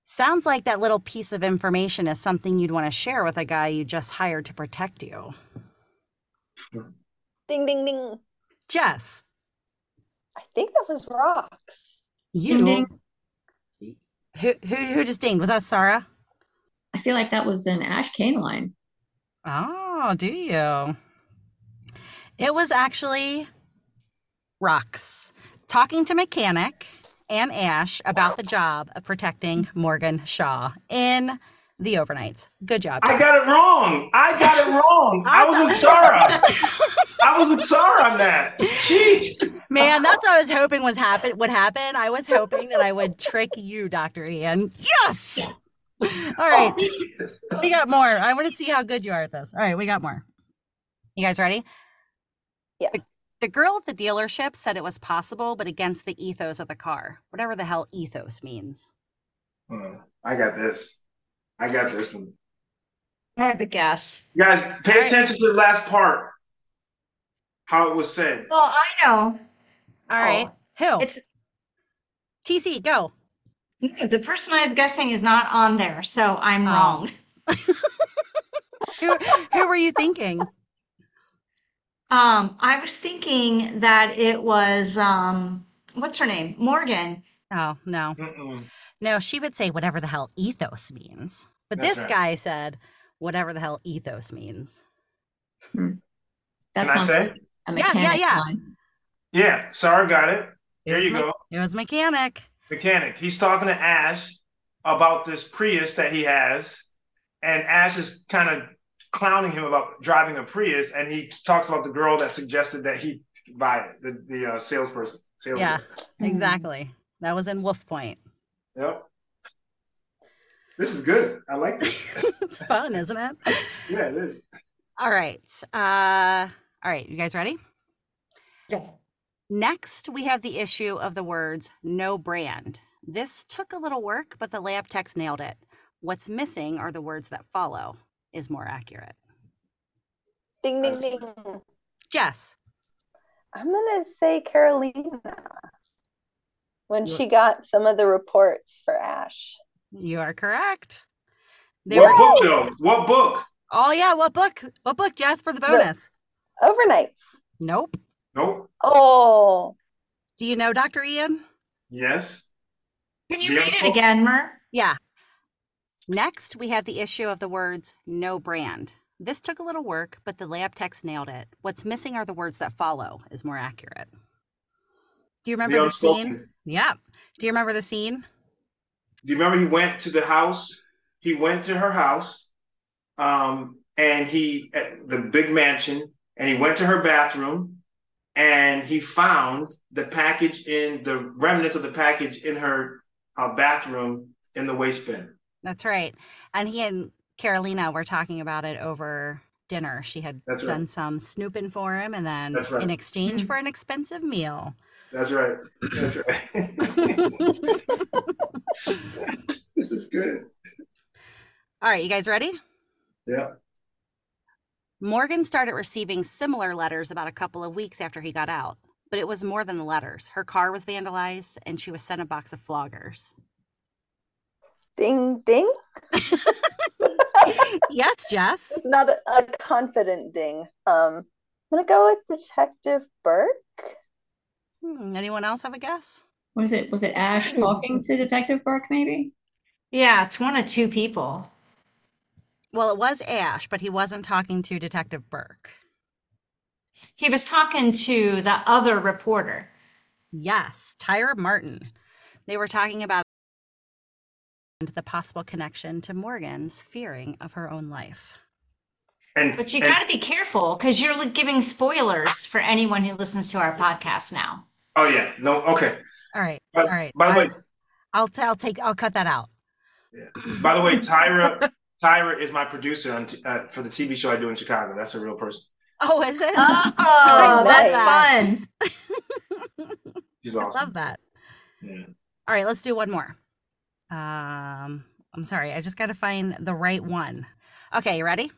[SPEAKER 1] Sounds like that little piece of information is something you'd want to share with a guy you just hired to protect you.
[SPEAKER 2] Ding, ding, ding.
[SPEAKER 1] Jess,
[SPEAKER 2] I think that was rocks.
[SPEAKER 1] you
[SPEAKER 4] Ding,
[SPEAKER 1] who who who just dinged? Was that Sarah?
[SPEAKER 4] I feel like that was an Ash Kane line.
[SPEAKER 1] Oh, do you? It was actually Rocks talking to mechanic and Ash about the job of protecting Morgan Shaw in the overnights. Good job.
[SPEAKER 5] I got it wrong. I got it wrong. [laughs] I was with Sarah. [laughs] I was with Sarah on that. Jeez.
[SPEAKER 1] Man, that's what I was hoping was happen would happen. I was hoping that I would trick you, Dr. Ian. Yes. All right. [laughs] We got more. I want to see how good you are at this. All right, we got more. You guys ready?
[SPEAKER 2] Yeah.
[SPEAKER 1] The, the girl at the dealership said it was possible, but against the ethos of the car. Whatever the hell ethos means.
[SPEAKER 5] Uh, I got this. I got this one.
[SPEAKER 3] I have a guess.
[SPEAKER 5] You guys, pay
[SPEAKER 1] All right.
[SPEAKER 5] attention to the last part. How it was said.
[SPEAKER 3] Well, I know.
[SPEAKER 1] All right. Who?
[SPEAKER 3] It's
[SPEAKER 1] TC, go.
[SPEAKER 3] the person I'm guessing is not on there, so I'm
[SPEAKER 1] Oh.
[SPEAKER 3] wrong. [laughs] [laughs]
[SPEAKER 1] Who, who were you thinking?
[SPEAKER 3] Um, I was thinking that it was um, what's her name? Morgan.
[SPEAKER 1] Oh, no.
[SPEAKER 5] Mm-mm.
[SPEAKER 1] No, she would say whatever the hell ethos means. But
[SPEAKER 5] That's
[SPEAKER 1] this
[SPEAKER 5] right.
[SPEAKER 1] guy said whatever the hell ethos means.
[SPEAKER 4] That
[SPEAKER 5] Can I say?
[SPEAKER 4] like
[SPEAKER 1] Yeah, yeah, yeah.
[SPEAKER 4] line.
[SPEAKER 5] Yeah, Sarah got it.
[SPEAKER 1] It
[SPEAKER 5] There you
[SPEAKER 1] me-
[SPEAKER 5] go.
[SPEAKER 1] It was mechanic.
[SPEAKER 5] Mechanic. He's talking to Ash about this Prius that he has, and Ash is kind of clowning him about driving a Prius, and he talks about the girl that suggested that he buy it, the the uh, salesperson. Sales
[SPEAKER 1] Yeah.
[SPEAKER 5] girl.
[SPEAKER 1] Exactly. That was in Wolf Point.
[SPEAKER 5] Yep. This is good. I like this. [laughs]
[SPEAKER 1] it's fun, isn't it?
[SPEAKER 5] yeah, it is.
[SPEAKER 1] All right. Uh all right, you guys ready?
[SPEAKER 3] Yeah.
[SPEAKER 1] Next, we have the issue of the words no brand. This took a little work, but the lab text nailed it. What's missing are the words that follow, is more accurate.
[SPEAKER 2] Ding, ding, ding.
[SPEAKER 1] Jess.
[SPEAKER 2] I'm going to say Carolina. When
[SPEAKER 5] Yeah.
[SPEAKER 2] she got some of the reports for Ash.
[SPEAKER 1] You are correct. They
[SPEAKER 5] What
[SPEAKER 1] were
[SPEAKER 5] book though? What book?
[SPEAKER 1] Oh yeah, what book? What book, Jess, for the bonus?
[SPEAKER 2] Overnights.
[SPEAKER 1] Nope.
[SPEAKER 5] Nope.
[SPEAKER 2] Oh,
[SPEAKER 1] Do you know Dr. Ian?
[SPEAKER 5] Yes.
[SPEAKER 3] Can you
[SPEAKER 5] The
[SPEAKER 3] read it
[SPEAKER 5] info?
[SPEAKER 3] again, Mer?
[SPEAKER 1] Yeah. Next, we have the issue of the words no brand. This took a little work, but the lab text nailed it. What's missing are the words that follow, is more accurate. Do you remember
[SPEAKER 5] The
[SPEAKER 1] the, scene? Yeah. Do you remember the scene?
[SPEAKER 5] Do you remember he went to the house? He went to her house, um, and he at the big mansion, and he went to her bathroom, and he found the package in the remnants of the package in her uh, bathroom in the waste bin.
[SPEAKER 1] That's right. And he and Carolina were talking about it over dinner. She had
[SPEAKER 5] right.
[SPEAKER 1] done some snooping for him, and then
[SPEAKER 5] right.
[SPEAKER 1] in exchange [laughs] for an expensive meal.
[SPEAKER 5] That's right. That's right. [laughs] this is good.
[SPEAKER 1] All right, you guys ready?
[SPEAKER 5] Yeah.
[SPEAKER 1] Morgan started receiving similar letters about a couple of weeks after he got out, but it was more than the letters. Her car was vandalized, and she was sent a box of floggers.
[SPEAKER 2] Ding ding. [laughs]
[SPEAKER 1] yes, Jess.
[SPEAKER 2] It's [laughs] not a, a confident ding. Um, I'm gonna go with Detective Burke.
[SPEAKER 1] Hmm, anyone else have a guess?
[SPEAKER 4] Was it was it Ash talking to Detective Burke maybe?
[SPEAKER 3] Yeah, it's one of two people.
[SPEAKER 1] Well, it was Ash, but he wasn't talking to Detective Burke.
[SPEAKER 3] He was talking to the other reporter.
[SPEAKER 1] Yes, Tyra Martin. They were talking about the possible connection to Morgan's fearing of her own life.
[SPEAKER 5] And
[SPEAKER 3] But you
[SPEAKER 5] and-
[SPEAKER 3] got to be careful because you're li- giving spoilers for anyone who listens to our podcast now.
[SPEAKER 5] oh yeah, no, okay.
[SPEAKER 1] All right,
[SPEAKER 5] By,
[SPEAKER 1] all right.
[SPEAKER 5] by the
[SPEAKER 1] I-
[SPEAKER 5] way,
[SPEAKER 1] I'll, t- I'll take. I'll cut that out.
[SPEAKER 5] by the way, Tyra [laughs] Tyra is my producer on t- uh, for the TV show I do in Chicago. That's a real person.
[SPEAKER 1] Oh, is it?
[SPEAKER 3] Oh, [laughs] that's
[SPEAKER 1] that.
[SPEAKER 3] fun.
[SPEAKER 5] She's [laughs]
[SPEAKER 1] I
[SPEAKER 5] awesome.
[SPEAKER 1] love that.
[SPEAKER 5] Yeah.
[SPEAKER 1] All right, let's do one more. Um, I'm sorry, I just got to find the right one. Okay, you ready?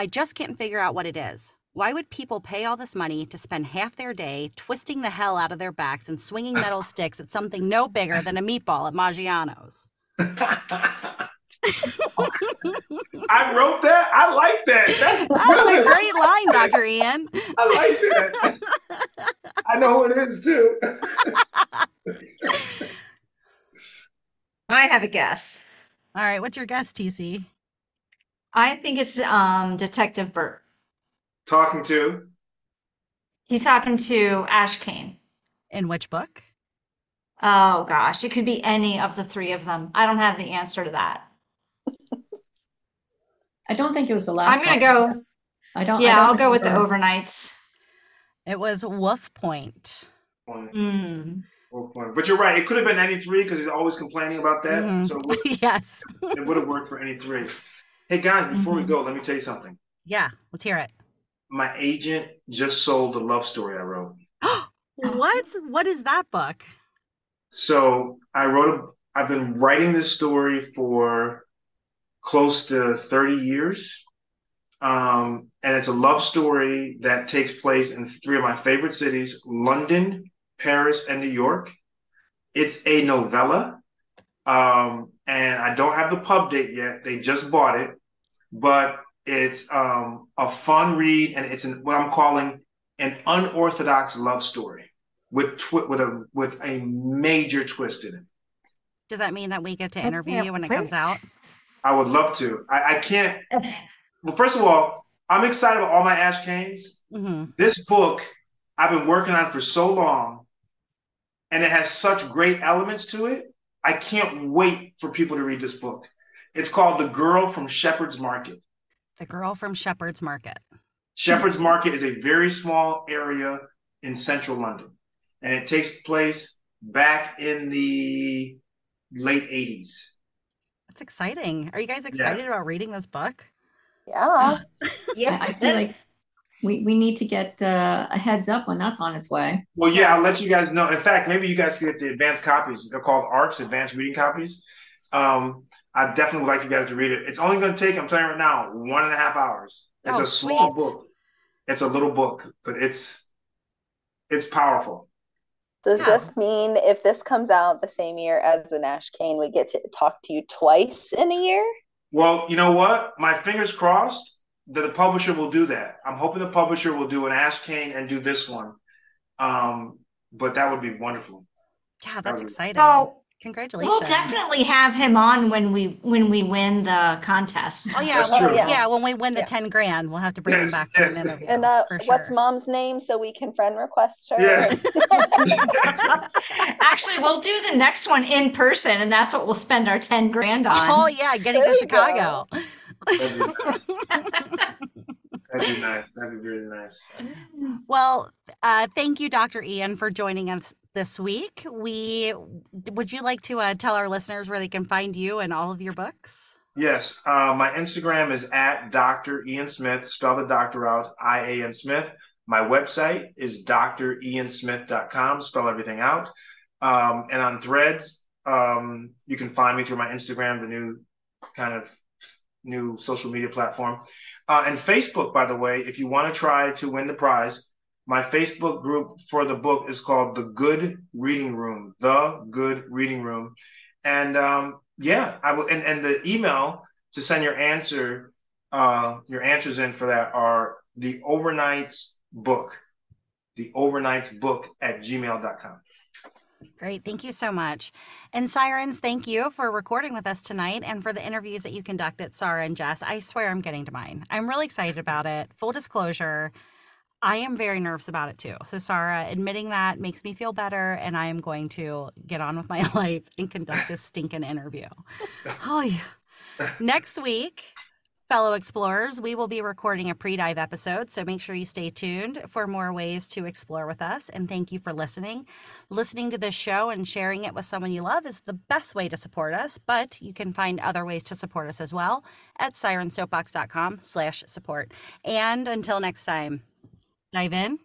[SPEAKER 1] I just can't figure out what it is. Why would people pay all this money to spend half their day twisting the hell out of their backs and swinging metal [laughs] sticks at something no bigger than a meatball at Maggiano's? [laughs]
[SPEAKER 5] I wrote that. I like that. That's
[SPEAKER 1] That's a great line, [laughs] Dr. Ian.
[SPEAKER 5] I like that. I know who it is too.
[SPEAKER 3] I have a guess.
[SPEAKER 1] All right, what's your guess, TC?
[SPEAKER 3] I think it's um, Detective Burt.
[SPEAKER 5] Talking to.
[SPEAKER 3] He's talking to Ash Kane.
[SPEAKER 1] In which book?
[SPEAKER 3] Oh gosh, it could be any of the three of them. I don't have the answer to that.
[SPEAKER 4] I don't think it was the last
[SPEAKER 3] I'm gonna
[SPEAKER 4] one.
[SPEAKER 3] go.
[SPEAKER 4] I don't I
[SPEAKER 3] Yeah,
[SPEAKER 4] don't
[SPEAKER 3] I'll go with the overnights.
[SPEAKER 1] It was Wolf Point.
[SPEAKER 3] Mm.
[SPEAKER 5] But you're right. It could have been any three because he's always complaining about that.
[SPEAKER 1] Mhm.
[SPEAKER 5] So it [laughs]
[SPEAKER 1] yes.
[SPEAKER 5] it would have worked for any three. Hey guys, before we
[SPEAKER 3] Mhm.
[SPEAKER 5] go, let me tell you something.
[SPEAKER 1] Yeah, let's hear it.
[SPEAKER 5] My agent just sold the love story I wrote. [gasps]
[SPEAKER 1] what? What is that book?
[SPEAKER 5] So I wrote a. I've been writing this story for close to 30 years. Um, and it's a love story that takes place in three of my favorite cities London, Paris, and New York. It's a novella. Um, and I don't have the pub date yet. They just bought it, but it's um, a fun read, and it's an, what I'm calling an unorthodox love story with twi- with a with a major twist in it.
[SPEAKER 1] Does that mean that we get to interview you when it comes out?
[SPEAKER 5] I would love to. I, I can't. [laughs] Well, first of all, I'm excited about all my Ash Kanes.
[SPEAKER 1] hmm
[SPEAKER 5] This book I've been working on for so long, and it has such great elements to it. I can't wait for people to read this book. It's called The Girl from Shepherd's Market.
[SPEAKER 1] The Girl from Shepherd's Market.
[SPEAKER 5] Shepherd's Market is a very small area in central London, and it takes place back in the late 80s.
[SPEAKER 1] That's exciting. Are you guys excited about reading this book?
[SPEAKER 2] Yeah. [gasps]
[SPEAKER 3] Yeah,
[SPEAKER 4] I feel like we we need to get uh, a heads up when that's on its way.
[SPEAKER 5] Well, yeah, I'll let you guys know. In fact, maybe you guys can get the advanced copies. They're called ARCs, advanced reading copies. Um, I definitely would like you guys to read it. It's only going to take, I'm telling you right now, one and a half hours. It's
[SPEAKER 1] Oh,
[SPEAKER 5] a small book. It's a little book, but it's it's powerful.
[SPEAKER 2] Does
[SPEAKER 1] Yeah.
[SPEAKER 2] this mean if this comes out the same year as the Nash Kane, we get to talk to you twice in a year?
[SPEAKER 5] Well, you know what? My fingers crossed that the publisher will do that. I'm hoping the publisher will do an Ash Kane and do this one. Um, but that would be wonderful.
[SPEAKER 1] Yeah, that's
[SPEAKER 5] Um,
[SPEAKER 1] exciting.
[SPEAKER 3] Oh,
[SPEAKER 1] Congratulations.
[SPEAKER 3] we'll definitely have him on when we when we win the contest.
[SPEAKER 1] Oh yeah,
[SPEAKER 5] That's
[SPEAKER 1] when,
[SPEAKER 5] true.
[SPEAKER 1] yeah. When we win the
[SPEAKER 2] Yeah.
[SPEAKER 1] ten grand, we'll have to bring him
[SPEAKER 5] Yes,
[SPEAKER 1] back for an interview.
[SPEAKER 2] And uh,
[SPEAKER 1] for
[SPEAKER 2] what's
[SPEAKER 1] sure.
[SPEAKER 2] mom's name so we can friend request her?
[SPEAKER 5] Yeah. [laughs]
[SPEAKER 3] Actually, we'll do the next one in person, and that's what we'll spend our 10 grand on.
[SPEAKER 1] Oh, yeah, getting
[SPEAKER 2] There
[SPEAKER 1] to. Chicago. [laughs] [laughs]
[SPEAKER 5] That'd be, nice. That'd be really nice.
[SPEAKER 1] Well, uh, thank you, Dr. Ian, for joining us this week. We would you like to uh, tell our listeners where they can find you and all of your books?
[SPEAKER 5] Yes, uh, my Instagram is at Dr. Ian Smith. Spell the doctor out, I A N Smith. My website is driansmith.com. Spell everything out. Um, and on Threads, um, you can find me through my Instagram, the new kind of new social media platform. Uh, and Facebook, by the way, if you want to try to win the prize, my Facebook group for the book is called The Good Reading Room. The Good Reading Room. And um, yeah, I will. And, and the email to send your answer, uh, your answers in for that are the overnights book, the overnights book at gmail.com.
[SPEAKER 1] Great. Thank you so much. And Sirens, thank you for recording with us tonight and for the interviews that you conducted, Sarah and Jess. I swear I'm getting to mine. I'm really excited about it. Full disclosure, I am very nervous about it too. So, Sarah, admitting that makes me feel better, and I am going to get on with my [laughs] life and conduct this stinking interview. [laughs] Oh, yeah. Next week, fellow explorers, we will be recording a pre dive episode. So make sure you stay tuned for more ways to explore with us. And thank you for listening. Listening to this show and sharing it with someone you love is the best way to support us, but you can find other ways to support us as well at sirensoapbox.com slash support. And until next time, dive in,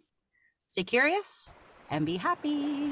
[SPEAKER 1] stay curious, and be happy.